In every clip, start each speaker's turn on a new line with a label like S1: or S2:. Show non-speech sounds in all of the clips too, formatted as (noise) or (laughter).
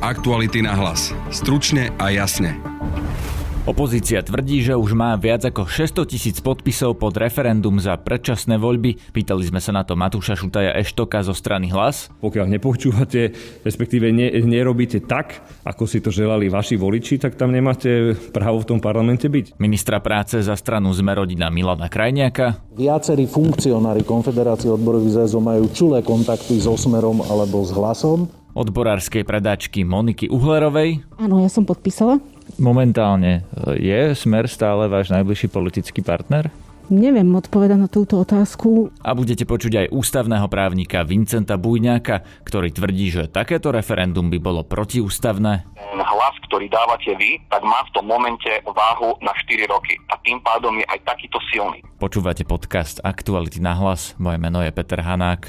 S1: Aktuality na hlas. Stručne a jasne.
S2: Opozícia tvrdí, že už má viac ako 600 tisíc podpisov pod referendum za predčasné voľby. Pýtali sme sa na to Matúša Šutaja Eštoka zo strany Hlas.
S3: Pokiaľ nepočúvate, respektíve ne, nerobíte tak, ako si to želali vaši voliči, tak tam nemáte právo v tom parlamente byť.
S2: Ministra práce za stranu Zmerodina Milana Krajniaka.
S4: Viacerí funkcionári Konfederácie odborových zväzov majú čulé kontakty so Smerom alebo s Hlasom.
S2: Odborárskej predáčky Moniky Uhlerovej.
S5: Áno, ja som podpísala.
S2: Momentálne je Smer stále váš najbližší politický partner?
S5: Neviem odpovedať na túto otázku.
S2: A budete počuť aj ústavného právnika Vincenta Bujňáka, ktorý tvrdí, že takéto referendum by bolo protiústavné.
S6: Hlas, ktorý dávate vy, tak má v tom momente váhu na 4 roky. A tým pádom je aj takýto silný.
S2: Počúvate podcast Aktuality na hlas. Moje meno je Peter Hanák.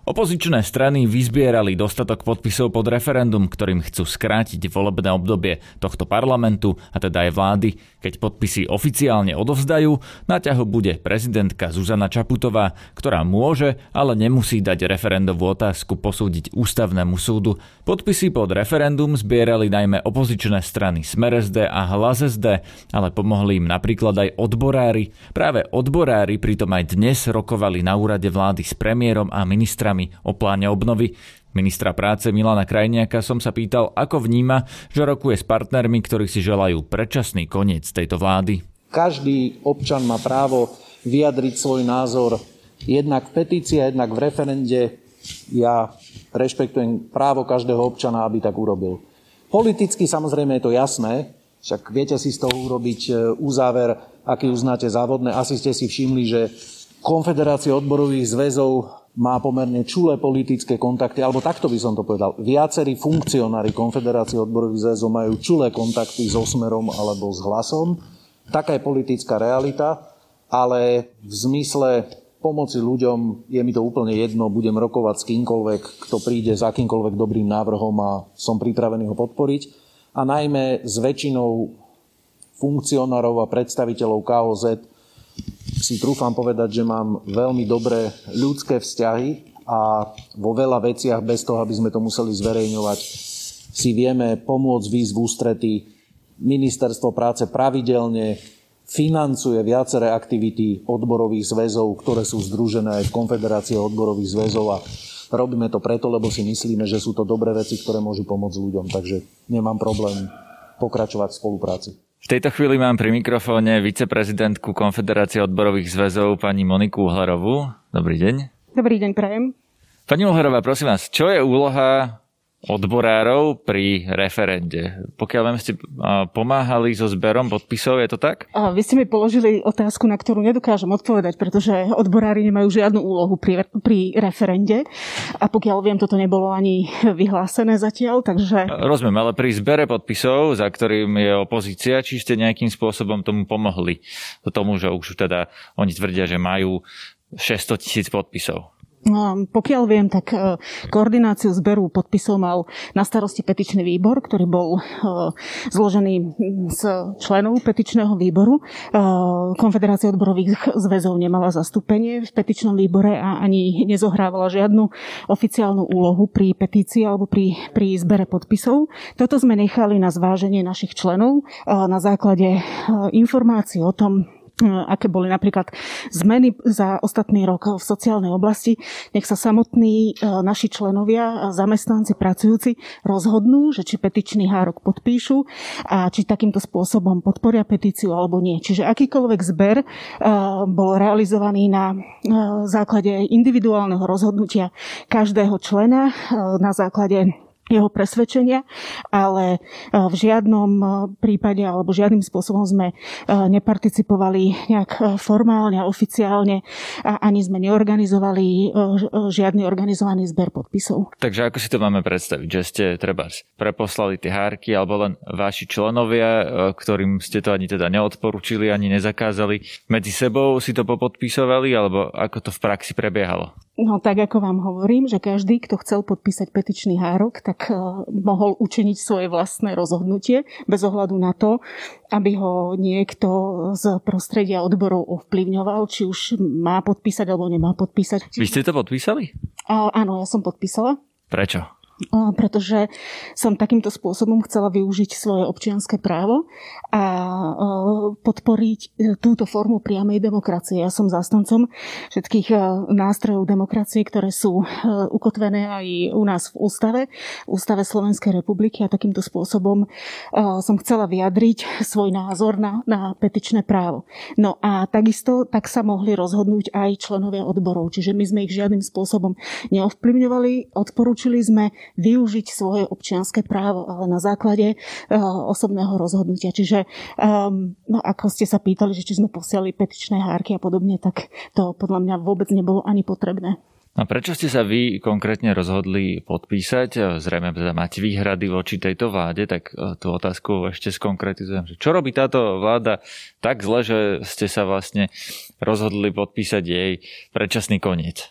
S2: Opozičné strany vyzbierali dostatok podpisov pod referendum, ktorým chcú skrátiť volebné obdobie tohto parlamentu a teda aj vlády. Keď podpisy oficiálne odovzdajú, na ťahu bude prezidentka Zuzana Čaputová, ktorá môže, ale nemusí dať referendovú otázku posúdiť ústavnému súdu. Podpisy pod referendum zbierali najmä opozičné strany Smer SD a Hlas SD, ale pomohli im napríklad aj odborári. Práve odborári pritom aj dnes rokovali na úrade vlády s premiérom a ministrami návrhmi o pláne obnovy. Ministra práce Milana Krajniaka som sa pýtal, ako vníma, že rokuje s partnermi, ktorí si želajú predčasný koniec tejto vlády.
S4: Každý občan má právo vyjadriť svoj názor jednak v petícii a jednak v referende. Ja rešpektujem právo každého občana, aby tak urobil. Politicky samozrejme je to jasné, však viete si z toho urobiť e, úzáver, aký uznáte závodné. Asi ste si všimli, že Konfederácia odborových zväzov má pomerne čulé politické kontakty, alebo takto by som to povedal. Viacerí funkcionári Konfederácie odborových zväzov majú čulé kontakty so Smerom alebo s Hlasom. Taká je politická realita, ale v zmysle pomoci ľuďom je mi to úplne jedno, budem rokovať s kýmkoľvek, kto príde s akýmkoľvek dobrým návrhom a som pripravený ho podporiť. A najmä s väčšinou funkcionárov a predstaviteľov KOZ si trúfam povedať, že mám veľmi dobré ľudské vzťahy a vo veľa veciach bez toho, aby sme to museli zverejňovať, si vieme pomôcť výjsť v ústretí. Ministerstvo práce pravidelne financuje viaceré aktivity odborových zväzov, ktoré sú združené aj v Konfederácii odborových zväzov a robíme to preto, lebo si myslíme, že sú to dobré veci, ktoré môžu pomôcť ľuďom. Takže nemám problém pokračovať v spolupráci.
S2: V tejto chvíli mám pri mikrofóne viceprezidentku Konfederácie odborových zväzov pani Moniku Uhlerovú. Dobrý deň.
S5: Dobrý deň, prajem.
S2: Pani Uhlerová, prosím vás, čo je úloha odborárov pri referende. Pokiaľ vám ste pomáhali so zberom podpisov, je to tak?
S5: A vy ste mi položili otázku, na ktorú nedokážem odpovedať, pretože odborári nemajú žiadnu úlohu pri, pri referende a pokiaľ viem, toto nebolo ani vyhlásené zatiaľ, takže...
S2: Rozumiem, ale pri zbere podpisov, za ktorým je opozícia, či ste nejakým spôsobom tomu pomohli? Tomu, že už teda oni tvrdia, že majú 600 tisíc podpisov.
S5: No, pokiaľ viem, tak e, koordináciu zberu podpisov mal na starosti petičný výbor, ktorý bol e, zložený z členov petičného výboru. E, Konfederácia odborových zväzov nemala zastúpenie v petičnom výbore a ani nezohrávala žiadnu oficiálnu úlohu pri petícii alebo pri, pri zbere podpisov. Toto sme nechali na zváženie našich členov na základe informácií o tom, aké boli napríklad zmeny za ostatný rok v sociálnej oblasti, nech sa samotní e, naši členovia, zamestnanci, pracujúci rozhodnú, že či petičný hárok podpíšu a či takýmto spôsobom podporia petíciu alebo nie. Čiže akýkoľvek zber e, bol realizovaný na e, základe individuálneho rozhodnutia každého člena, na základe jeho presvedčenia, ale e, v žiadnom e, prípade alebo žiadnym spôsobom sme e, neparticipovali nejak formálne a oficiálne a ani sme neorganizovali žiadny organizovaný zber podpisov.
S2: Takže ako si to máme predstaviť, že ste treba preposlali tie hárky alebo len vaši členovia, ktorým ste to ani teda neodporúčili, ani nezakázali, medzi sebou si to popodpisovali alebo ako to v praxi prebiehalo?
S5: No tak ako vám hovorím, že každý, kto chcel podpísať petičný hárok, tak uh, mohol učiniť svoje vlastné rozhodnutie bez ohľadu na to, aby ho niekto z prostredia odborov ovplyvňoval, či už má podpísať alebo nemá podpísať.
S2: Vy ste to podpísali?
S5: Uh, áno, ja som podpísala.
S2: Prečo?
S5: Pretože som takýmto spôsobom chcela využiť svoje občianské právo a podporiť e, túto formu priamej demokracie. Ja som zástancom všetkých e, nástrojov demokracie, ktoré sú e, ukotvené aj u nás v ústave, v ústave Slovenskej republiky a takýmto spôsobom som chcela vyjadriť svoj názor na, na petičné právo. No a takisto tak sa mohli rozhodnúť aj členovia odborov, čiže my sme ich žiadnym spôsobom neovplyvňovali, odporúčili sme využiť svoje občianské právo, ale na základe uh, osobného rozhodnutia. Čiže um, no, ako ste sa pýtali, že či sme posiali petičné hárky a podobne, tak to podľa mňa vôbec nebolo ani potrebné.
S2: A prečo ste sa vy konkrétne rozhodli podpísať? Zrejme máte výhrady voči tejto vláde, tak e, tú otázku ešte skonkretizujem. Čo robí táto vláda tak zle, že ste sa vlastne rozhodli podpísať jej predčasný koniec?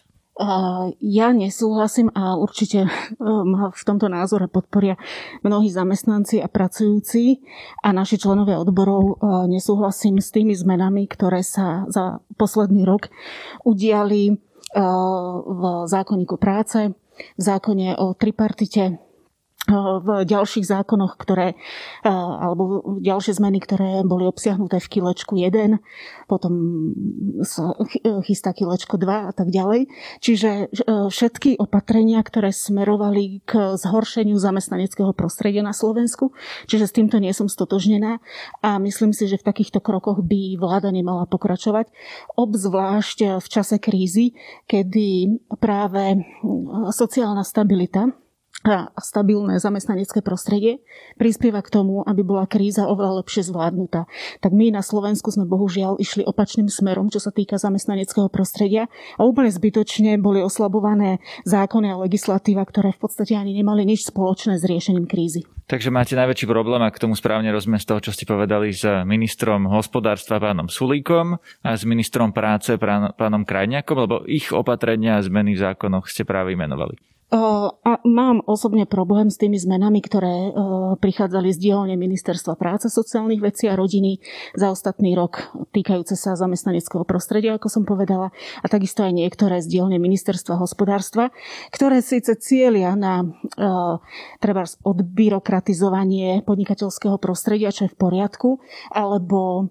S5: Ja nesúhlasím a určite (laughs) ma v tomto názore podporia mnohí zamestnanci a pracujúci a naši členovia odborov. Nesúhlasím s tými zmenami, ktoré sa za posledný rok udiali v zákonníku práce, v zákone o tripartite, v ďalších zákonoch, ktoré, alebo ďalšie zmeny, ktoré boli obsiahnuté v kilečku 1, potom sa chystá kilečko 2 a tak ďalej. Čiže e, všetky opatrenia, ktoré smerovali k zhoršeniu zamestnaneckého prostredia na Slovensku, čiže s týmto nie som stotožnená a myslím si, že v takýchto krokoch by vláda nemala pokračovať, obzvlášť v čase krízy, kedy práve sociálna stabilita a stabilné zamestnanecké prostredie prispieva k tomu, aby bola kríza oveľa lepšie zvládnutá. Tak my na Slovensku sme bohužiaľ išli opačným smerom, čo sa týka zamestnaneckého prostredia a úplne zbytočne boli oslabované zákony a legislatíva, ktoré v podstate ani nemali nič spoločné s riešením krízy.
S2: Takže máte najväčší problém, ak tomu správne rozumiem z toho, čo ste povedali s ministrom hospodárstva pánom Sulíkom a s ministrom práce pánom Krajňakom, lebo ich opatrenia a zmeny v zákonoch ste práve imenovali.
S5: A mám osobne problém s tými zmenami, ktoré prichádzali z dielne Ministerstva práce, sociálnych vecí a rodiny za ostatný rok, týkajúce sa zamestnaneckého prostredia, ako som povedala, a takisto aj niektoré z dielne Ministerstva hospodárstva, ktoré síce cieľia na treba odbyrokratizovanie podnikateľského prostredia, čo je v poriadku, alebo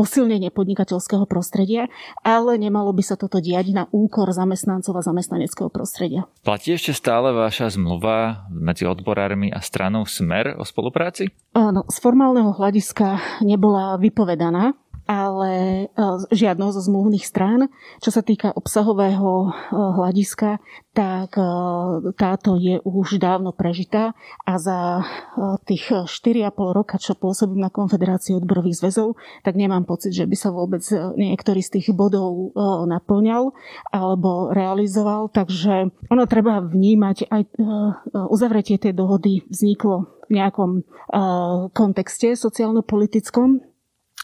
S5: posilnenie podnikateľského prostredia, ale nemalo by sa toto diať na úkor zamestnancov a zamestnaneckého prostredia.
S2: Platí ešte stále vaša zmluva medzi odborármi a stranou Smer o spolupráci?
S5: Áno, z formálneho hľadiska nebola vypovedaná, ale e, žiadnou zo zmluvných strán. Čo sa týka obsahového e, hľadiska, tak e, táto je už dávno prežitá a za tých 4,5 roka, čo pôsobím na Konfederácii odborových zväzov, tak nemám pocit, že by sa vôbec niektorý z tých bodov naplňal alebo realizoval. Takže ono treba vnímať aj uzavretie tej dohody vzniklo v nejakom kontexte sociálno-politickom,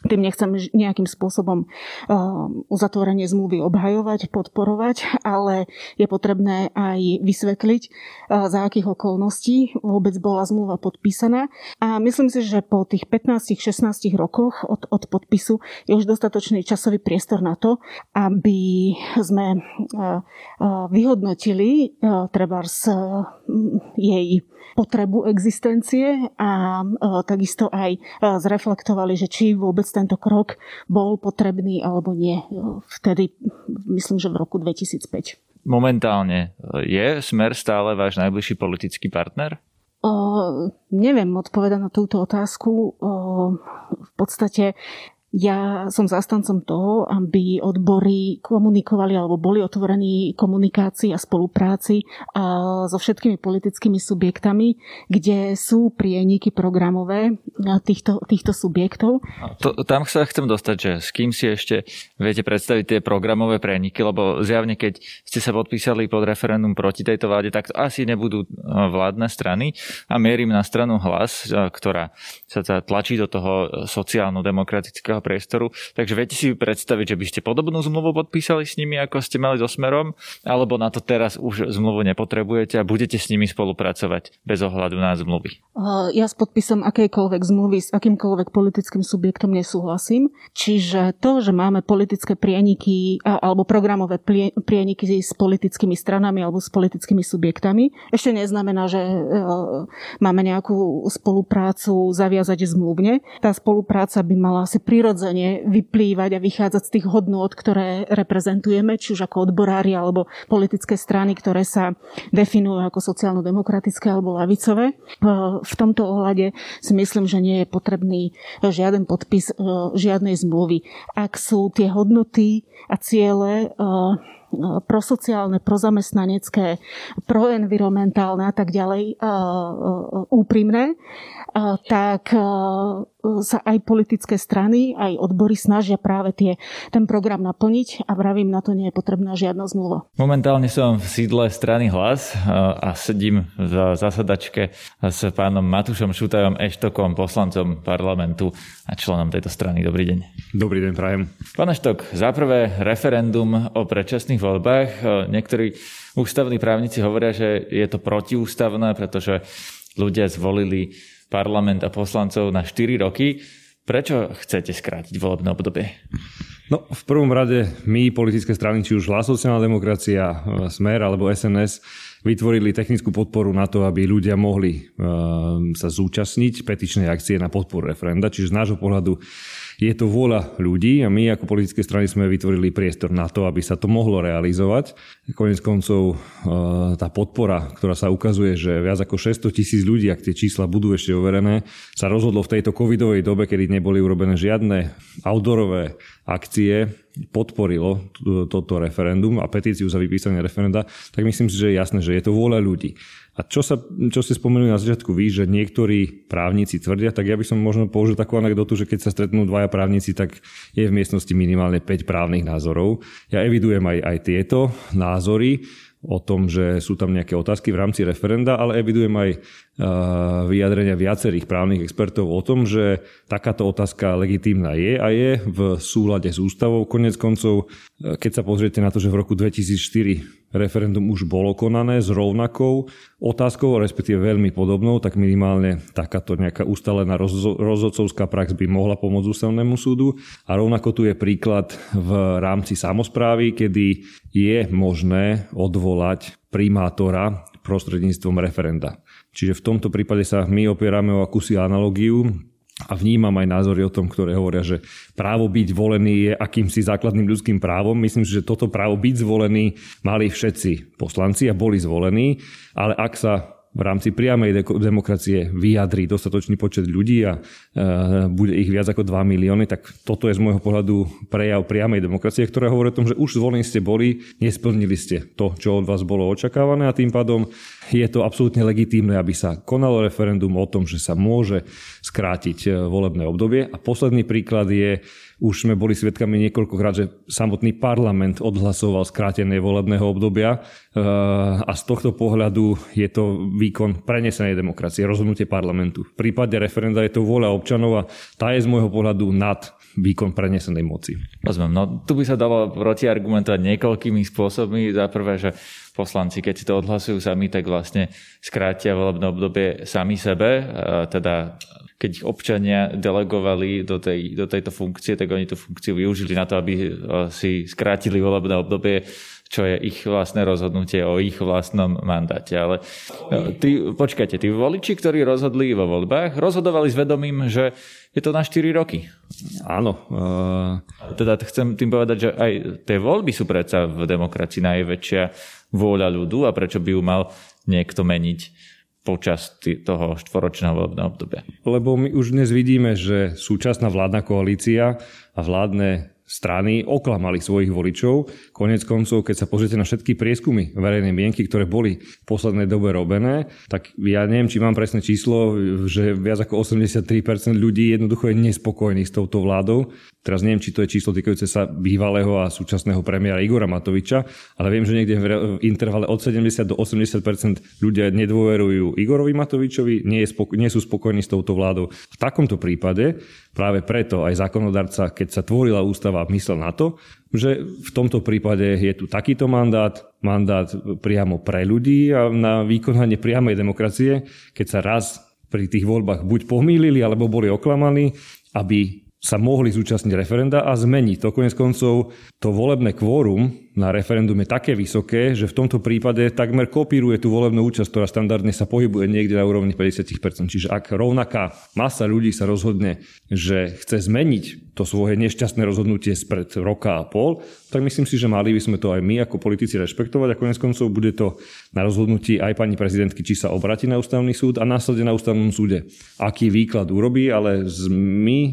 S5: tým nechcem nejakým spôsobom uh, uzatvorenie zmluvy obhajovať, podporovať, ale je potrebné aj vysvetliť, uh, za akých okolností vôbec bola zmluva podpísaná. A myslím si, že po tých 15-16 rokoch od, od podpisu je už dostatočný časový priestor na to, aby sme uh, vyhodnotili treba jej potrebu existencie a takisto aj zreflektovali, že či vôbec tento krok bol potrebný alebo nie. Vtedy, myslím, že v roku 2005.
S2: Momentálne je Smer stále váš najbližší politický partner?
S5: O, neviem odpovedať na túto otázku. O, v podstate Ja som zastancom toho, aby odbory komunikovali alebo boli otvorení komunikácii a spolupráci so všetkými politickými subjektami, kde sú prieniky programové týchto, týchto subjektov.
S2: To, tam sa chcem dostať, že s kým si ešte viete predstaviť tie programové prieniky, lebo zjavne keď ste sa podpísali pod referendum proti tejto vláde, tak to asi nebudú vládne strany a mierim na stranu hlas, ktorá sa tlačí do toho sociálno-demokratického priestoru. Takže viete si predstaviť, že by ste podobnú zmluvu podpísali s nimi, ako ste mali so Smerom, alebo na to teraz už zmluvu nepotrebujete a budete s nimi spolupracovať bez ohľadu na zmluvy?
S5: Ja s podpisom akejkoľvek zmluvy s akýmkoľvek politickým subjektom nesúhlasím. Čiže to, že máme politické prieniky alebo programové prieniky s politickými stranami alebo s politickými subjektami, ešte neznamená, že e, máme nejakú spoluprácu zaviazať zmluvne. Tá spolupráca by mala asi prirodzene prirodzene vyplývať a vychádzať z tých hodnôt, ktoré reprezentujeme, či už ako odborári alebo politické strany, ktoré sa definujú ako sociálno-demokratické alebo lavicové. V tomto ohľade si myslím, že nie je potrebný žiaden podpis e, žiadnej zmluvy. Ak sú tie hodnoty a ciele e, prosociálne, prozamestnanecké, proenvironmentálne a tak ďalej e, úprimné, tak sa aj politické strany, aj odbory snažia práve tie, ten program naplniť a vravím, na to nie je potrebná žiadna zmluva.
S2: Momentálne som v sídle strany Hlas a sedím v zasadačke s pánom Matušom Šutajom Eštokom, poslancom parlamentu a členom tejto strany. Dobrý deň.
S3: Dobrý deň, prajem.
S2: Pán Eštok, za prvé referendum o predčasných voľbách. Niektorí ústavní právnici hovoria, že je to protiústavné, pretože ľudia zvolili parlament a poslancov na 4 roky. Prečo chcete skrátiť volebné obdobie?
S3: No, v prvom rade my, politické strany, či už sociálna demokracia, Smer alebo SNS, vytvorili technickú podporu na to, aby ľudia mohli uh, sa zúčastniť petičnej akcie na podporu referenda. Čiže z nášho pohľadu je to vôľa ľudí a my ako politické strany sme vytvorili priestor na to, aby sa to mohlo realizovať. Konec koncov e, tá podpora, ktorá sa ukazuje, že viac ako 600 tisíc ľudí, ak tie čísla budú ešte overené, sa rozhodlo v tejto covidovej dobe, kedy neboli urobené žiadne outdoorové akcie, podporilo toto referendum a petíciu za vypísanie referenda, tak myslím si, že je jasné, že je to vôľa ľudí. A čo, sa, čo ste spomenuli na začiatku vy, že niektorí právnici tvrdia, tak ja by som možno použil takú anekdotu, že keď sa stretnú dvaja právnici, tak je v miestnosti minimálne 5 právnych názorov. Ja evidujem aj, aj tieto názory o tom, že sú tam nejaké otázky v rámci referenda, ale evidujem aj vyjadrenia viacerých právnych expertov o tom, že takáto otázka legitímna je a je v súlade s ústavou. Konec koncov, keď sa pozriete na to, že v roku 2004 referendum už bolo konané s rovnakou otázkou, respektíve veľmi podobnou, tak minimálne takáto nejaká ustalená rozhodcovská prax by mohla pomôcť ústavnému súdu. A rovnako tu je príklad v rámci samozprávy, kedy je možné odvolať primátora prostredníctvom referenda. Čiže v tomto prípade sa my opierame o akúsi analogiu a vnímam aj názory o tom, ktoré hovoria, že právo byť volený je akýmsi základným ľudským právom. Myslím že toto právo byť zvolený mali všetci poslanci a boli zvolení, ale ak sa v rámci priamej demokracie vyjadrí dostatočný počet ľudí a e, bude ich viac ako 2 milióny, tak toto je z môjho pohľadu prejav priamej demokracie, ktorá hovorí o tom, že už zvolení ste boli, nesplnili ste to, čo od vás bolo očakávané a tým pádom je to absolútne legitímne, aby sa konalo referendum o tom, že sa môže skrátiť e, volebné obdobie. A posledný príklad je už sme boli svedkami niekoľkokrát, že samotný parlament odhlasoval skrátené volebného obdobia eh, a z tohto pohľadu je to výkon prenesenej demokracie, rozhodnutie parlamentu. V prípade referenda je to vôľa občanov a tá je z môjho pohľadu nad výkon prenesenej moci.
S2: Rozumiem. No tu by sa dalo protiargumentovať niekoľkými spôsobmi. Za prvé, že poslanci, keď si to odhlasujú sami, tak vlastne skrátia volebné obdobie sami sebe, eh, teda keď ich občania delegovali do, tej, do tejto funkcie, tak oni tú funkciu využili na to, aby eh, si skrátili volebné obdobie, čo je ich vlastné rozhodnutie o ich vlastnom mandáte. Ale eh, tí, počkajte, tí voliči, ktorí rozhodli vo voľbách, rozhodovali s vedomím, že je to na 4 roky.
S3: Áno.
S2: Uh... Teda chcem tým povedať, že aj tie voľby sú predsa v demokracii najväčšia vôľa ľudu a prečo by ju mal niekto meniť počas toho štvoročného volebného obdobia?
S3: Lebo my už dnes vidíme, že súčasná vládna koalícia a vládne strany oklamali svojich voličov. Konec koncov, keď sa pozriete na všetky prieskumy verejnej mienky, ktoré boli v poslednej dobe robené, tak ja neviem, či mám presné číslo, že viac ako 83% ľudí jednoducho je nespokojných s touto vládou. Teraz neviem, či to je číslo týkajúce sa bývalého a súčasného premiéra Igora Matoviča, ale viem, že niekde v intervale od 70 do 80% ľudia nedôverujú Igorovi Matovičovi, nie, spoko- nie sú spokojní s touto vládou. V takomto prípade práve preto aj zákonodarca, keď sa tvorila ústava, myslel na to, že v tomto prípade je tu takýto mandát, mandát priamo pre ľudí a na vykonanie priamej demokracie, keď sa raz pri tých voľbách buď pomýlili, alebo boli oklamaní, aby sa mohli zúčastniť referenda a zmeniť to. Konec koncov to volebné kvórum na referendum je také vysoké, že v tomto prípade takmer kopíruje tú volebnú účasť, ktorá standardne sa pohybuje niekde na úrovni 50%. Čiže ak rovnaká masa ľudí sa rozhodne, že chce zmeniť to svoje nešťastné rozhodnutie spred roka a pol, tak myslím si, že mali by sme to aj my ako politici rešpektovať a konec koncov bude to na rozhodnutí aj pani prezidentky, či sa obratí na ústavný súd a následne na ústavnom súde. Aký výklad urobí, ale my e,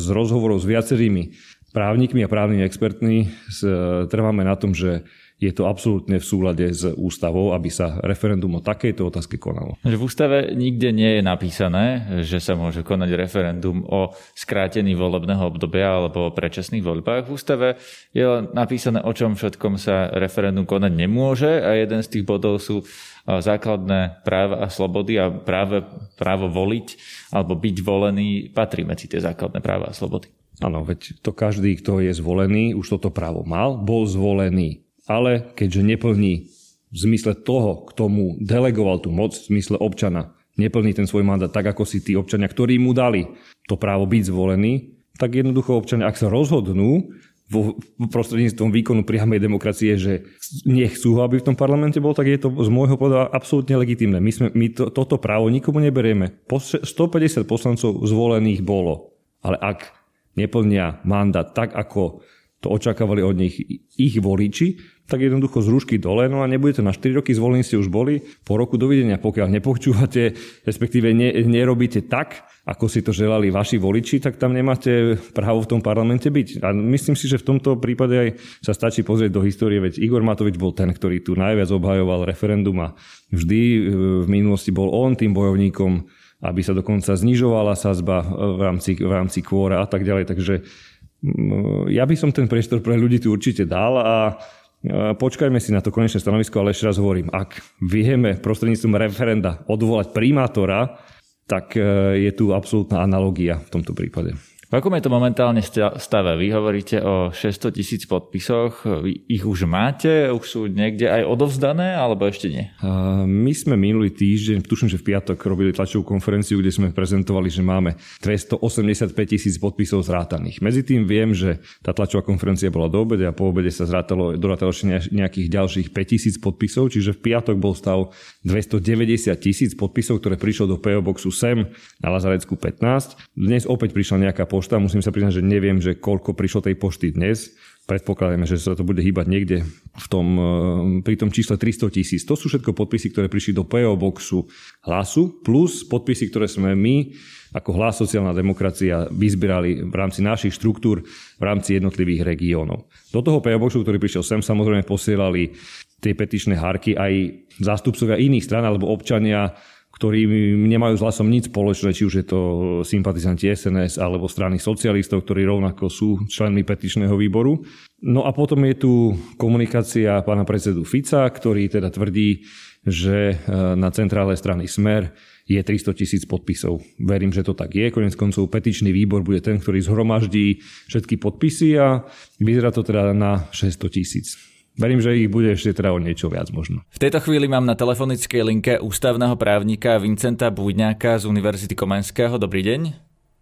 S3: z rozhovorov s viacerými právnikmi a právnymi expertmi trváme na tom, že je to absolútne v súlade s ústavou, aby sa referendum o takejto otázke konalo.
S2: V ústave nikde nie je napísané, že sa môže konať referendum o skrátení volebného obdobia alebo o predčasných voľbách. V ústave je napísané, o čom všetkom sa referendum konať nemôže a jeden z tých bodov sú základné práva a slobody a práve právo voliť alebo byť volený patrí medzi tie základné práva a slobody.
S3: Áno, veď to každý, kto je zvolený, už toto právo mal, bol zvolený. Ale keďže neplní v zmysle toho, kto mu delegoval tú moc, v zmysle občana, neplní ten svoj mandát tak, ako si tí občania, ktorí mu dali to právo byť zvolený, tak jednoducho občania, ak sa rozhodnú vo prostredníctvom výkonu priamej demokracie, že nechcú ho, aby v tom parlamente bol, tak je to z môjho pohľadu absolútne legitimné. My, sme, my to, toto právo nikomu neberieme. 150 poslancov zvolených bolo. Ale ak neplnia mandát tak, ako to očakávali od nich ich voliči, tak jednoducho z rúšky dole, no a nebudete na 4 roky zvolení ste už boli, po roku dovidenia, pokiaľ nepočúvate, respektíve ne, nerobíte tak, ako si to želali vaši voliči, tak tam nemáte právo v tom parlamente byť. A myslím si, že v tomto prípade aj sa stačí pozrieť do histórie, veď Igor Matovič bol ten, ktorý tu najviac obhajoval referendum a vždy e, v minulosti bol on tým bojovníkom aby sa dokonca znižovala sazba v rámci, v rámci kvóra a tak ďalej. Takže ja by som ten priestor pre ľudí tu určite dal a počkajme si na to konečné stanovisko, ale ešte raz hovorím, ak vieme prostredníctvom referenda odvolať primátora, tak e, je tu absolútna analogia v tomto prípade.
S2: V akom je to momentálne stave? Vy hovoríte o 600 tisíc podpisoch, Vy ich už máte, už sú niekde aj odovzdané, alebo ešte nie?
S3: My sme minulý týždeň, tuším, že v piatok robili tlačovú konferenciu, kde sme prezentovali, že máme 285 tisíc podpisov zrátaných. Medzi tým viem, že tá tlačová konferencia bola do obede a po obede sa zrátalo, dorátalo ešte nejakých ďalších 5 tisíc podpisov, čiže v piatok bol stav 290 tisíc podpisov, ktoré prišlo do PO Boxu sem na Lazarecku 15. Dnes opäť prišla nejaká pošta. Musím sa priznať, že neviem, že koľko prišlo tej pošty dnes. Predpokladáme, že sa to bude hýbať niekde v tom, eh, pri tom čísle 300 tisíc. To sú všetko podpisy, ktoré prišli do PO Boxu hlasu, plus podpisy, ktoré sme my ako hlas sociálna demokracia vyzbierali v rámci našich štruktúr v rámci jednotlivých regiónov. Do toho PO Boxu, ktorý prišiel sem, samozrejme posielali tie petičné hárky aj zástupcovia iných stran alebo občania ktorí nemajú s hlasom nič spoločné, či už je to sympatizanti SNS alebo strany socialistov, ktorí rovnako sú členmi petičného výboru. No a potom je tu komunikácia pána predsedu Fica, ktorý teda tvrdí, že e, na centrále strany Smer je 300 tisíc podpisov. Verím, že to tak je. Konec koncov petičný výbor bude ten, ktorý zhromaždí všetky podpisy a vyzerá to teda na 600 tisíc. Verím, že ich bude ešte teda o niečo viac možno.
S2: V tejto chvíli mám na telefonickej linke ústavného právnika Vincenta Búďňáka z Univerzity Komenského. Dobrý deň.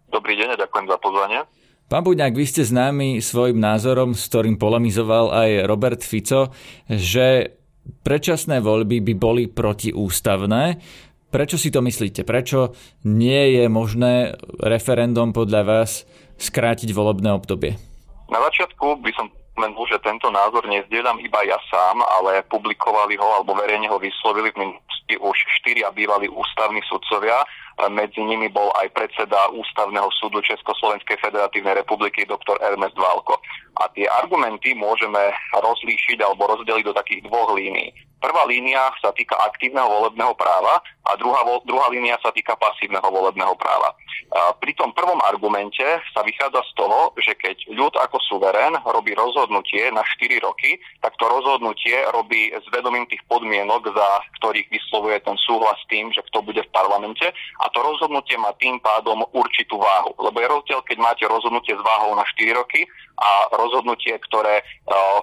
S6: Dobrý deň a ďakujem za pozvanie.
S2: Pán Buďák, vy ste známi svojim názorom, s ktorým polemizoval aj Robert Fico, že predčasné voľby by boli protiústavné. Prečo si to myslíte? Prečo nie je možné referendum podľa vás skrátiť volebné obdobie?
S6: Na začiatku by som spomenul, že tento názor nezdieľam iba ja sám, ale publikovali ho alebo verejne ho vyslovili v už štyria bývalí ústavní sudcovia, medzi nimi bol aj predseda Ústavného súdu Československej federatívnej republiky dr. Ernest Válko. A tie argumenty môžeme rozlíšiť alebo rozdeliť do takých dvoch línií. Prvá línia sa týka aktívneho volebného práva a druhá, druhá línia sa týka pasívneho volebného práva. A pri tom prvom argumente sa vychádza z toho, že keď ľud ako suverén robí rozhodnutie na 4 roky, tak to rozhodnutie robí s vedomím tých podmienok, za ktorých vyslovuje ten súhlas tým, že kto bude v parlamente a to rozhodnutie má tým pádom určitú váhu. Lebo je rozdiel, keď máte rozhodnutie s váhou na 4 roky a rozhodnutie, ktoré,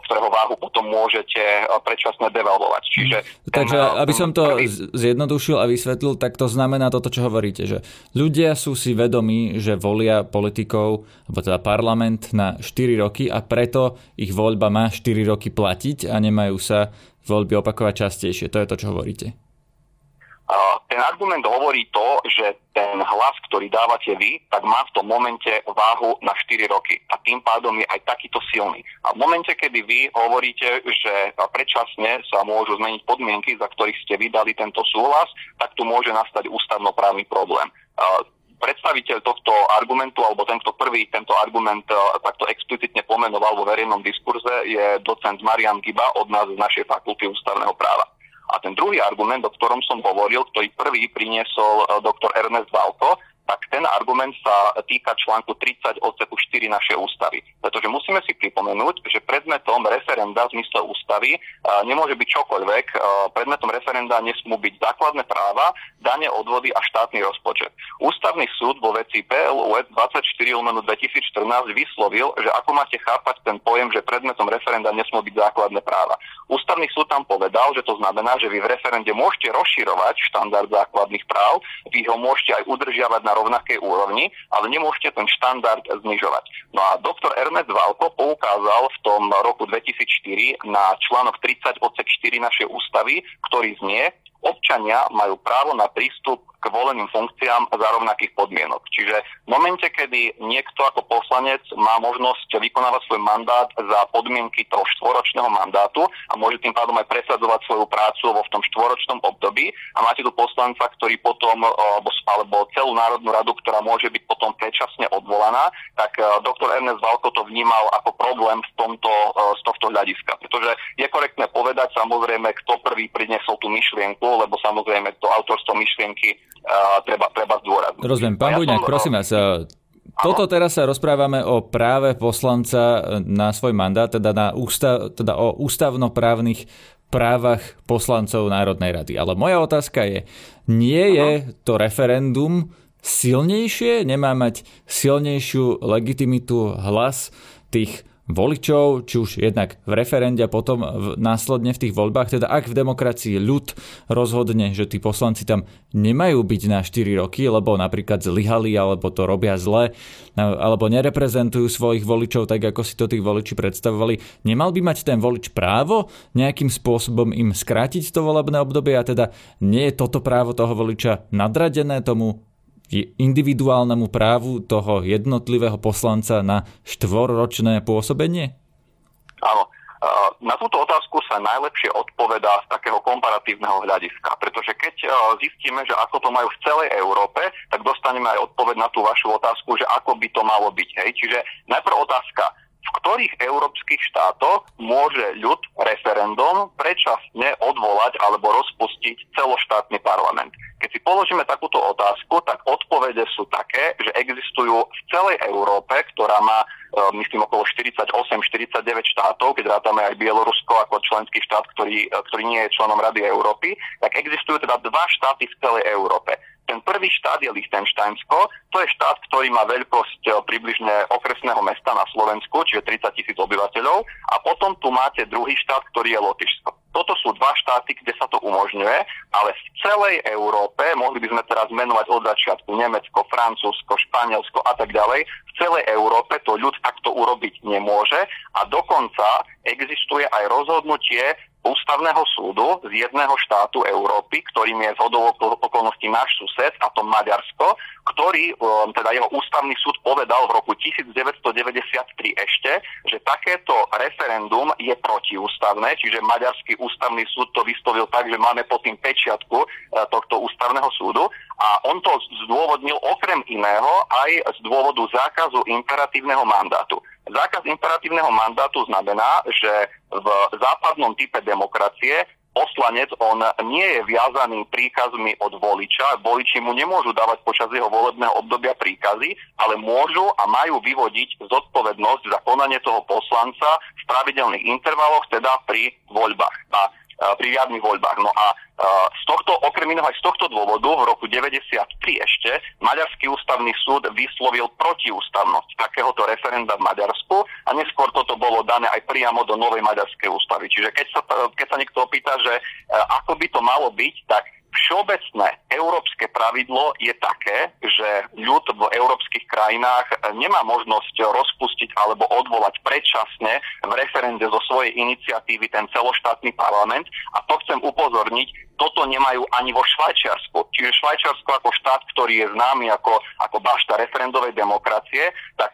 S6: ktorého váhu potom môžete predčasne devalvovať. Čiže
S2: Takže ten, aby som to zjednodušil a vysvetlil, tak to znamená toto, čo hovoríte, že ľudia sú si vedomí, že volia politikov, alebo teda parlament na 4 roky a preto ich voľba má 4 roky platiť a nemajú sa voľby opakovať častejšie. To je to, čo hovoríte.
S6: Ten argument hovorí to, že ten hlas, ktorý dávate vy, tak má v tom momente váhu na 4 roky a tým pádom je aj takýto silný. A v momente, kedy vy hovoríte, že predčasne sa môžu zmeniť podmienky, za ktorých ste vydali tento súhlas, tak tu môže nastať ústavnoprávny problém predstaviteľ tohto argumentu, alebo ten, kto prvý tento argument takto explicitne pomenoval vo verejnom diskurze, je docent Marian Giba od nás z našej fakulty ústavného práva. A ten druhý argument, o ktorom som hovoril, ktorý prvý priniesol eh, doktor Ernest Valko, tak ten argument sa týka článku 30 odseku 4 našej ústavy. Pretože musíme si pripomenúť, že predmetom referenda v zmysle ústavy uh, nemôže byť čokoľvek. Uh, predmetom referenda nesmú byť základné práva, dane, odvody a štátny rozpočet. Ústavný súd vo veci PLUS 24 2014 vyslovil, že ako máte chápať ten pojem, že predmetom referenda nesmú byť základné práva. Ústavný súd tam povedal, že to znamená, že vy v referende môžete rozširovať štandard základných práv, vy ho môžete aj udržiavať na rovnakej úrovni, ale nemôžete ten štandard znižovať. No a doktor Ernest Valko poukázal v tom roku 2004 na článok 30 odsek 4 našej ústavy, ktorý znie, občania majú právo na prístup k voleným funkciám za rovnakých podmienok. Čiže v momente, kedy niekto ako poslanec má možnosť vykonávať svoj mandát za podmienky toho štvoročného mandátu a môže tým pádom aj presadzovať svoju prácu vo v tom štvoročnom období a máte tu poslanca, ktorý potom, alebo, alebo celú Národnú radu, ktorá môže byť potom predčasne odvolaná, tak doktor Ernest Valko to vnímal ako problém z, tomto, z tohto hľadiska. Pretože je korektné povedať samozrejme, kto prvý priniesol tú myšlienku, lebo samozrejme to autorstvo myšlienky treba, treba zdôrazniť.
S2: Rozumiem. Pán ja Buďňák, som, prosím vás, toto teraz sa rozprávame o práve poslanca na svoj mandát, teda, na ústav, teda o ústavnoprávnych právach poslancov Národnej rady. Ale moja otázka je, nie je to referendum silnejšie, nemá mať silnejšiu legitimitu hlas tých voličov, či už jednak v referende a potom v, následne v tých voľbách. Teda ak v demokracii ľud rozhodne, že tí poslanci tam nemajú byť na 4 roky, lebo napríklad zlyhali, alebo to robia zle, alebo nereprezentujú svojich voličov tak, ako si to tých voliči predstavovali, nemal by mať ten volič právo nejakým spôsobom im skrátiť to volebné obdobie a teda nie je toto právo toho voliča nadradené tomu individuálnemu právu toho jednotlivého poslanca na štvorročné pôsobenie?
S6: Áno. Na túto otázku sa najlepšie odpovedá z takého komparatívneho hľadiska, pretože keď zistíme, že ako to majú v celej Európe, tak dostaneme aj odpoveď na tú vašu otázku, že ako by to malo byť. Hej? Čiže najprv otázka, v ktorých európskych štátoch môže ľud referendum predčasne odvolať alebo rozpustiť celoštátny parlament. Keď si položíme takúto otázku, tak odpovede sú také, že existujú v celej Európe, ktorá má, e, myslím, okolo 48-49 štátov, keď rátame aj Bielorusko ako členský štát, ktorý, e, ktorý nie je členom Rady Európy, tak existujú teda dva štáty v celej Európe. Ten prvý štát je Liechtensteinsko, to je štát, ktorý má veľkosť e, približne okresného mesta na Slovensku, čiže 30 tisíc obyvateľov. A potom tu máte druhý štát, ktorý je Lotyšsko. Toto sú dva štáty, kde sa to umožňuje, ale v celej Európe, mohli by sme teraz menovať od začiatku Nemecko, Francúzsko, Španielsko a tak ďalej, celej Európe to ľud takto urobiť nemôže a dokonca existuje aj rozhodnutie ústavného súdu z jedného štátu Európy, ktorým je z okolností náš sused, a to Maďarsko, ktorý, um, teda jeho ústavný súd povedal v roku 1993 ešte, že takéto referendum je protiústavné, čiže Maďarský ústavný súd to vyslovil tak, že máme pod tým pečiatku uh, tohto ústavného súdu. A on to zdôvodnil okrem iného aj z dôvodu zákazu imperatívneho mandátu. Zákaz imperatívneho mandátu znamená, že v západnom type demokracie poslanec, on nie je viazaný príkazmi od voliča. Voliči mu nemôžu dávať počas jeho volebného obdobia príkazy, ale môžu a majú vyvodiť zodpovednosť za konanie toho poslanca v pravidelných intervaloch, teda pri voľbách. A pri riadnych voľbách. No a z tohto, okrem iného aj z tohto dôvodu v roku 93 ešte Maďarský ústavný súd vyslovil protiústavnosť takéhoto referenda v Maďarsku a neskôr toto bolo dané aj priamo do novej maďarskej ústavy. Čiže keď sa, keď sa niekto opýta, že ako by to malo byť, tak Všeobecné európske pravidlo je také, že ľud v európskych krajinách nemá možnosť rozpustiť alebo odvolať predčasne v referende zo svojej iniciatívy ten celoštátny parlament a to chcem upozorniť, toto nemajú ani vo Švajčiarsku. Čiže Švajčiarsko ako štát, ktorý je známy ako, ako bašta referendovej demokracie, tak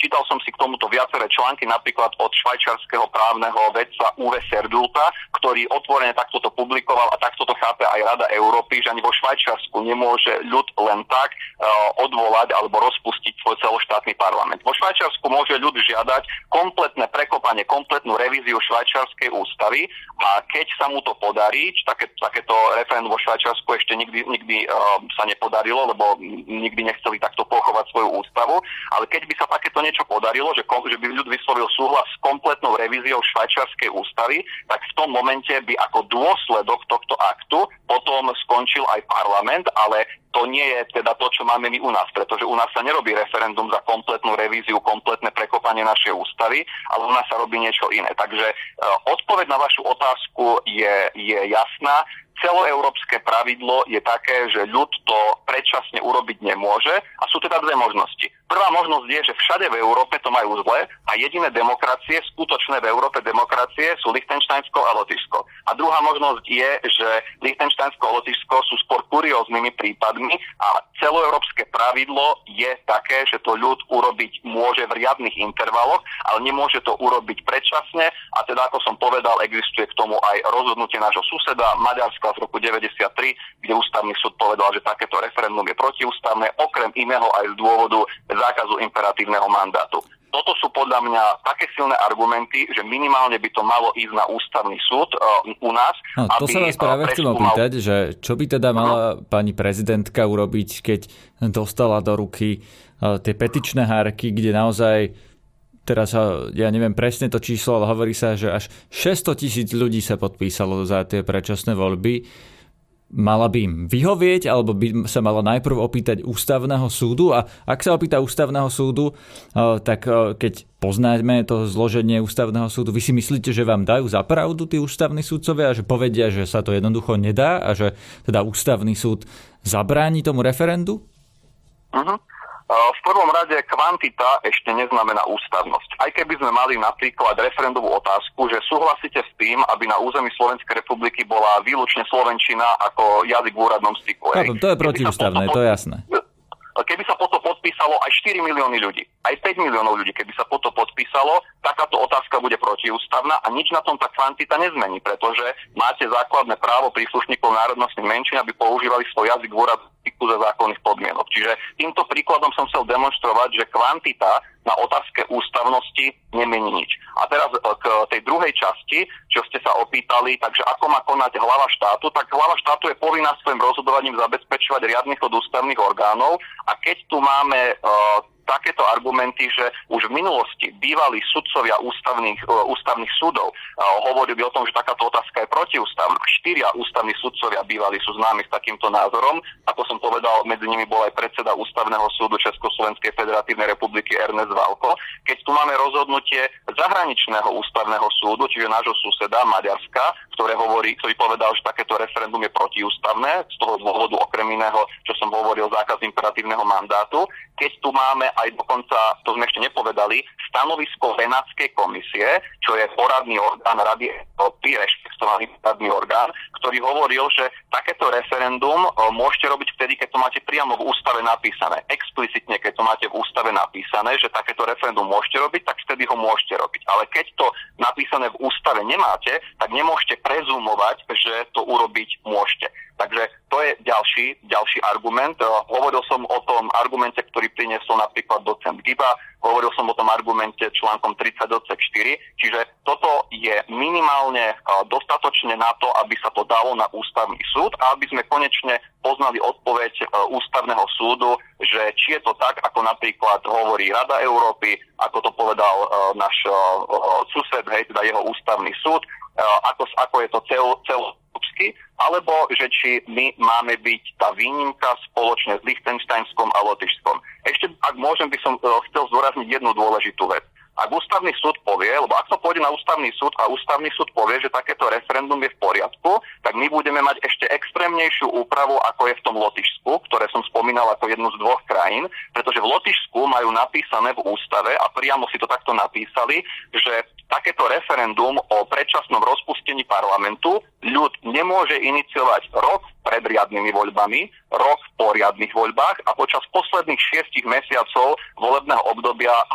S6: Čítal som si k tomuto viaceré články, napríklad od švajčarského právneho vedca Uwe Serdulta, ktorý otvorene takto to publikoval a takto to chápe aj Rada Európy, že ani vo Švajčiarsku nemôže ľud len tak uh, odvolať alebo rozpustiť svoj celoštátny parlament. Vo Švajčiarsku môže ľud žiadať kompletné prekopanie, kompletnú revíziu švajčiarskej ústavy a keď sa mu to podarí, také, takéto referendum vo Švajčiarsku ešte nikdy, nikdy uh, sa nepodarilo, lebo nikdy nechceli takto pochovať svoju ústavu, ale keď by sa takéto niečo podarilo, že, že by ľud vyslovil súhlas s kompletnou revíziou švajčiarskej ústavy, tak v tom momente by ako dôsledok tohto aktu potom skončil aj parlament, ale to nie je teda to, čo máme my u nás, pretože u nás sa nerobí referendum za kompletnú revíziu, kompletné prekopanie našej ústavy, ale u nás sa robí niečo iné. Takže e, odpoveď na vašu otázku je, je jasná celoeurópske pravidlo je také, že ľud to predčasne urobiť nemôže a sú teda dve možnosti. Prvá možnosť je, že všade v Európe to majú zle a jediné demokracie, skutočné v Európe demokracie sú Liechtensteinsko a Lotyšsko. A druhá možnosť je, že Liechtensteinsko a Lotyšsko sú skôr kurióznymi prípadmi a celoeurópske pravidlo je také, že to ľud urobiť môže v riadnych intervaloch, ale nemôže to urobiť predčasne a teda ako som povedal, existuje k tomu aj rozhodnutie nášho suseda Maďarska z roku 93, kde ústavný súd povedal, že takéto referendum je protiústavné, okrem iného aj z dôvodu zákazu imperatívneho mandátu. Toto sú podľa mňa také silné argumenty, že minimálne by to malo ísť na ústavný súd uh, u nás.
S2: No, to
S6: aby,
S2: sa vás práve chcem opýtať, že čo by teda mala no. pani prezidentka urobiť, keď dostala do ruky uh, tie petičné hárky, kde naozaj teraz ja neviem presne to číslo, ale hovorí sa, že až 600 tisíc ľudí sa podpísalo za tie predčasné voľby. Mala by im vyhovieť, alebo by sa mala najprv opýtať ústavného súdu a ak sa opýta ústavného súdu, tak keď poznáme to zloženie ústavného súdu, vy si myslíte, že vám dajú za pravdu tí ústavní súdcovia a že povedia, že sa to jednoducho nedá a že teda ústavný súd zabráni tomu referendu?
S6: Uh-huh. V prvom rade kvantita ešte neznamená ústavnosť. Aj keby sme mali napríklad referendovú otázku, že súhlasíte s tým, aby na území Slovenskej republiky bola výlučne Slovenčina ako jazyk v úradnom styku.
S2: No, to je protiústavné, to je jasné.
S6: Keby sa potom podpísalo aj 4 milióny ľudí, aj 5 miliónov ľudí, keby sa potom podpísalo, takáto otázka bude protiústavná a nič na tom tá kvantita nezmení, pretože máte základné právo príslušníkov národnostných menšín, aby používali svoj jazyk v úrad za zákonných podmienok. Čiže týmto príkladom som chcel demonstrovať, že kvantita na otázke ústavnosti nemení nič. A teraz e, k tej druhej časti, čo ste sa opýtali, takže ako má konať hlava štátu, tak hlava štátu je povinná svojim rozhodovaním zabezpečovať riadny chod ústavných orgánov a keď tu máme uh, takéto argumenty, že už v minulosti bývalí sudcovia ústavných, e, ústavných súdov hovorili o tom, že takáto otázka je protiústavná. Štyria ústavní sudcovia bývalí sú známi s takýmto názorom. Ako som povedal, medzi nimi bol aj predseda Ústavného súdu Československej federatívnej republiky Ernest Valko. Keď tu máme rozhodnutie zahraničného ústavného súdu, čiže nášho suseda Maďarska, ktoré hovorí, ktorý povedal, že takéto referendum je protiústavné, z toho dôvodu okrem iného, čo som hovoril, zákaz imperatívneho mandátu. Keď tu máme aj dokonca, to sme ešte nepovedali, stanovisko Benátskej komisie, čo je poradný orgán Rady Európy, rešpektovaný poradný orgán, ktorý hovoril, že takéto referendum môžete robiť vtedy, keď to máte priamo v ústave napísané. Explicitne, keď to máte v ústave napísané, že takéto referendum môžete robiť, tak vtedy ho môžete robiť. Ale keď to napísané v ústave nemáte, tak nemôžete prezumovať, že to urobiť môžete. Takže to je ďalší, ďalší argument. Eh, hovoril som o tom argumente, ktorý priniesol napríklad docent Giba, hovoril som o tom argumente článkom 30 4, čiže toto je minimálne eh, dostatočne na to, aby sa to dalo na ústavný súd a aby sme konečne poznali odpoveď eh, ústavného súdu, že či je to tak, ako napríklad hovorí Rada Európy, ako to povedal náš sused, hej, teda jeho ústavný súd, ako, ako je to cel, cel európsky, alebo že či my máme byť tá výnimka spoločne s Liechtensteinskom a Lotyšskom. Ešte, ak môžem, by som uh, chcel zdôrazniť jednu dôležitú vec. Ak ústavný súd povie, lebo ak to pôjde na ústavný súd a ústavný súd povie, že takéto referendum je v poriadku, tak my budeme mať ešte extrémnejšiu úpravu, ako je v tom Lotyšsku, ktoré som spomínal ako jednu z dvoch krajín, pretože v Lotyšsku majú napísané v ústave a priamo si to takto napísali, že takéto referendum o predčasnom rozpustení parlamentu ľud nemôže iniciovať rok pred riadnymi voľbami, rok po riadnych voľbách a počas posledných šiestich mesiacov volebného obdobia e,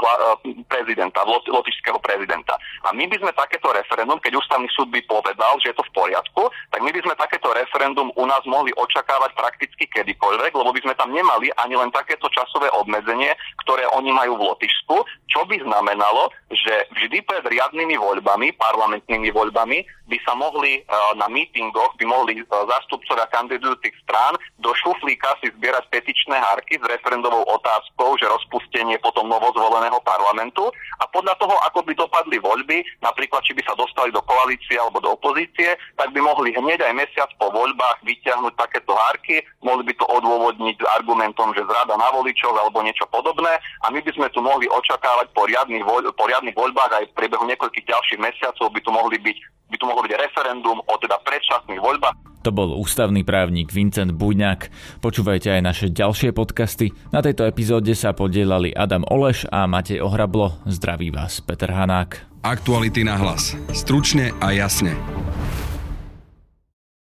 S6: prezidenta, lotišského prezidenta. A my by sme takéto referendum, keď ústavný súd by povedal, že je to v poriadku, tak my by sme takéto referendum u nás mohli očakávať prakticky kedykoľvek, lebo by sme tam nemali ani len takéto časové obmedzenie, ktoré oni majú v Lotyšsku, čo by znamenalo, že vždy pred riadnymi voľbami, parlamentnými voľbami, by sa mohli e, na mítingoch, by mohli e, zastupcovia kandidujúcich strán do šuflíka si zbierať petičné hárky s referendovou otázkou, že rozpustenie potom novozvoleného parlamentu. A podľa toho, ako by dopadli voľby, napríklad či by sa dostali do koalície alebo do opozície, tak by mohli hneď aj mesiac po voľbách vyťahnuť takéto hárky, mohli by to odôvodniť argumentom, že zrada na voličov alebo niečo podobné. A my by sme tu mohli očakávať po riadnych, voľ, po riadnych voľbách aj v priebehu niekoľkých ďalších mesiacov by tu mohli byť by tu mohlo byť referendum o teda predčasných voľbách.
S2: To bol ústavný právnik Vincent Buďňák. Počúvajte aj naše ďalšie podcasty. Na tejto epizóde sa podielali Adam Oleš a Matej Ohrablo. Zdraví vás Peter Hanák.
S1: Aktuality na hlas. Stručne a jasne.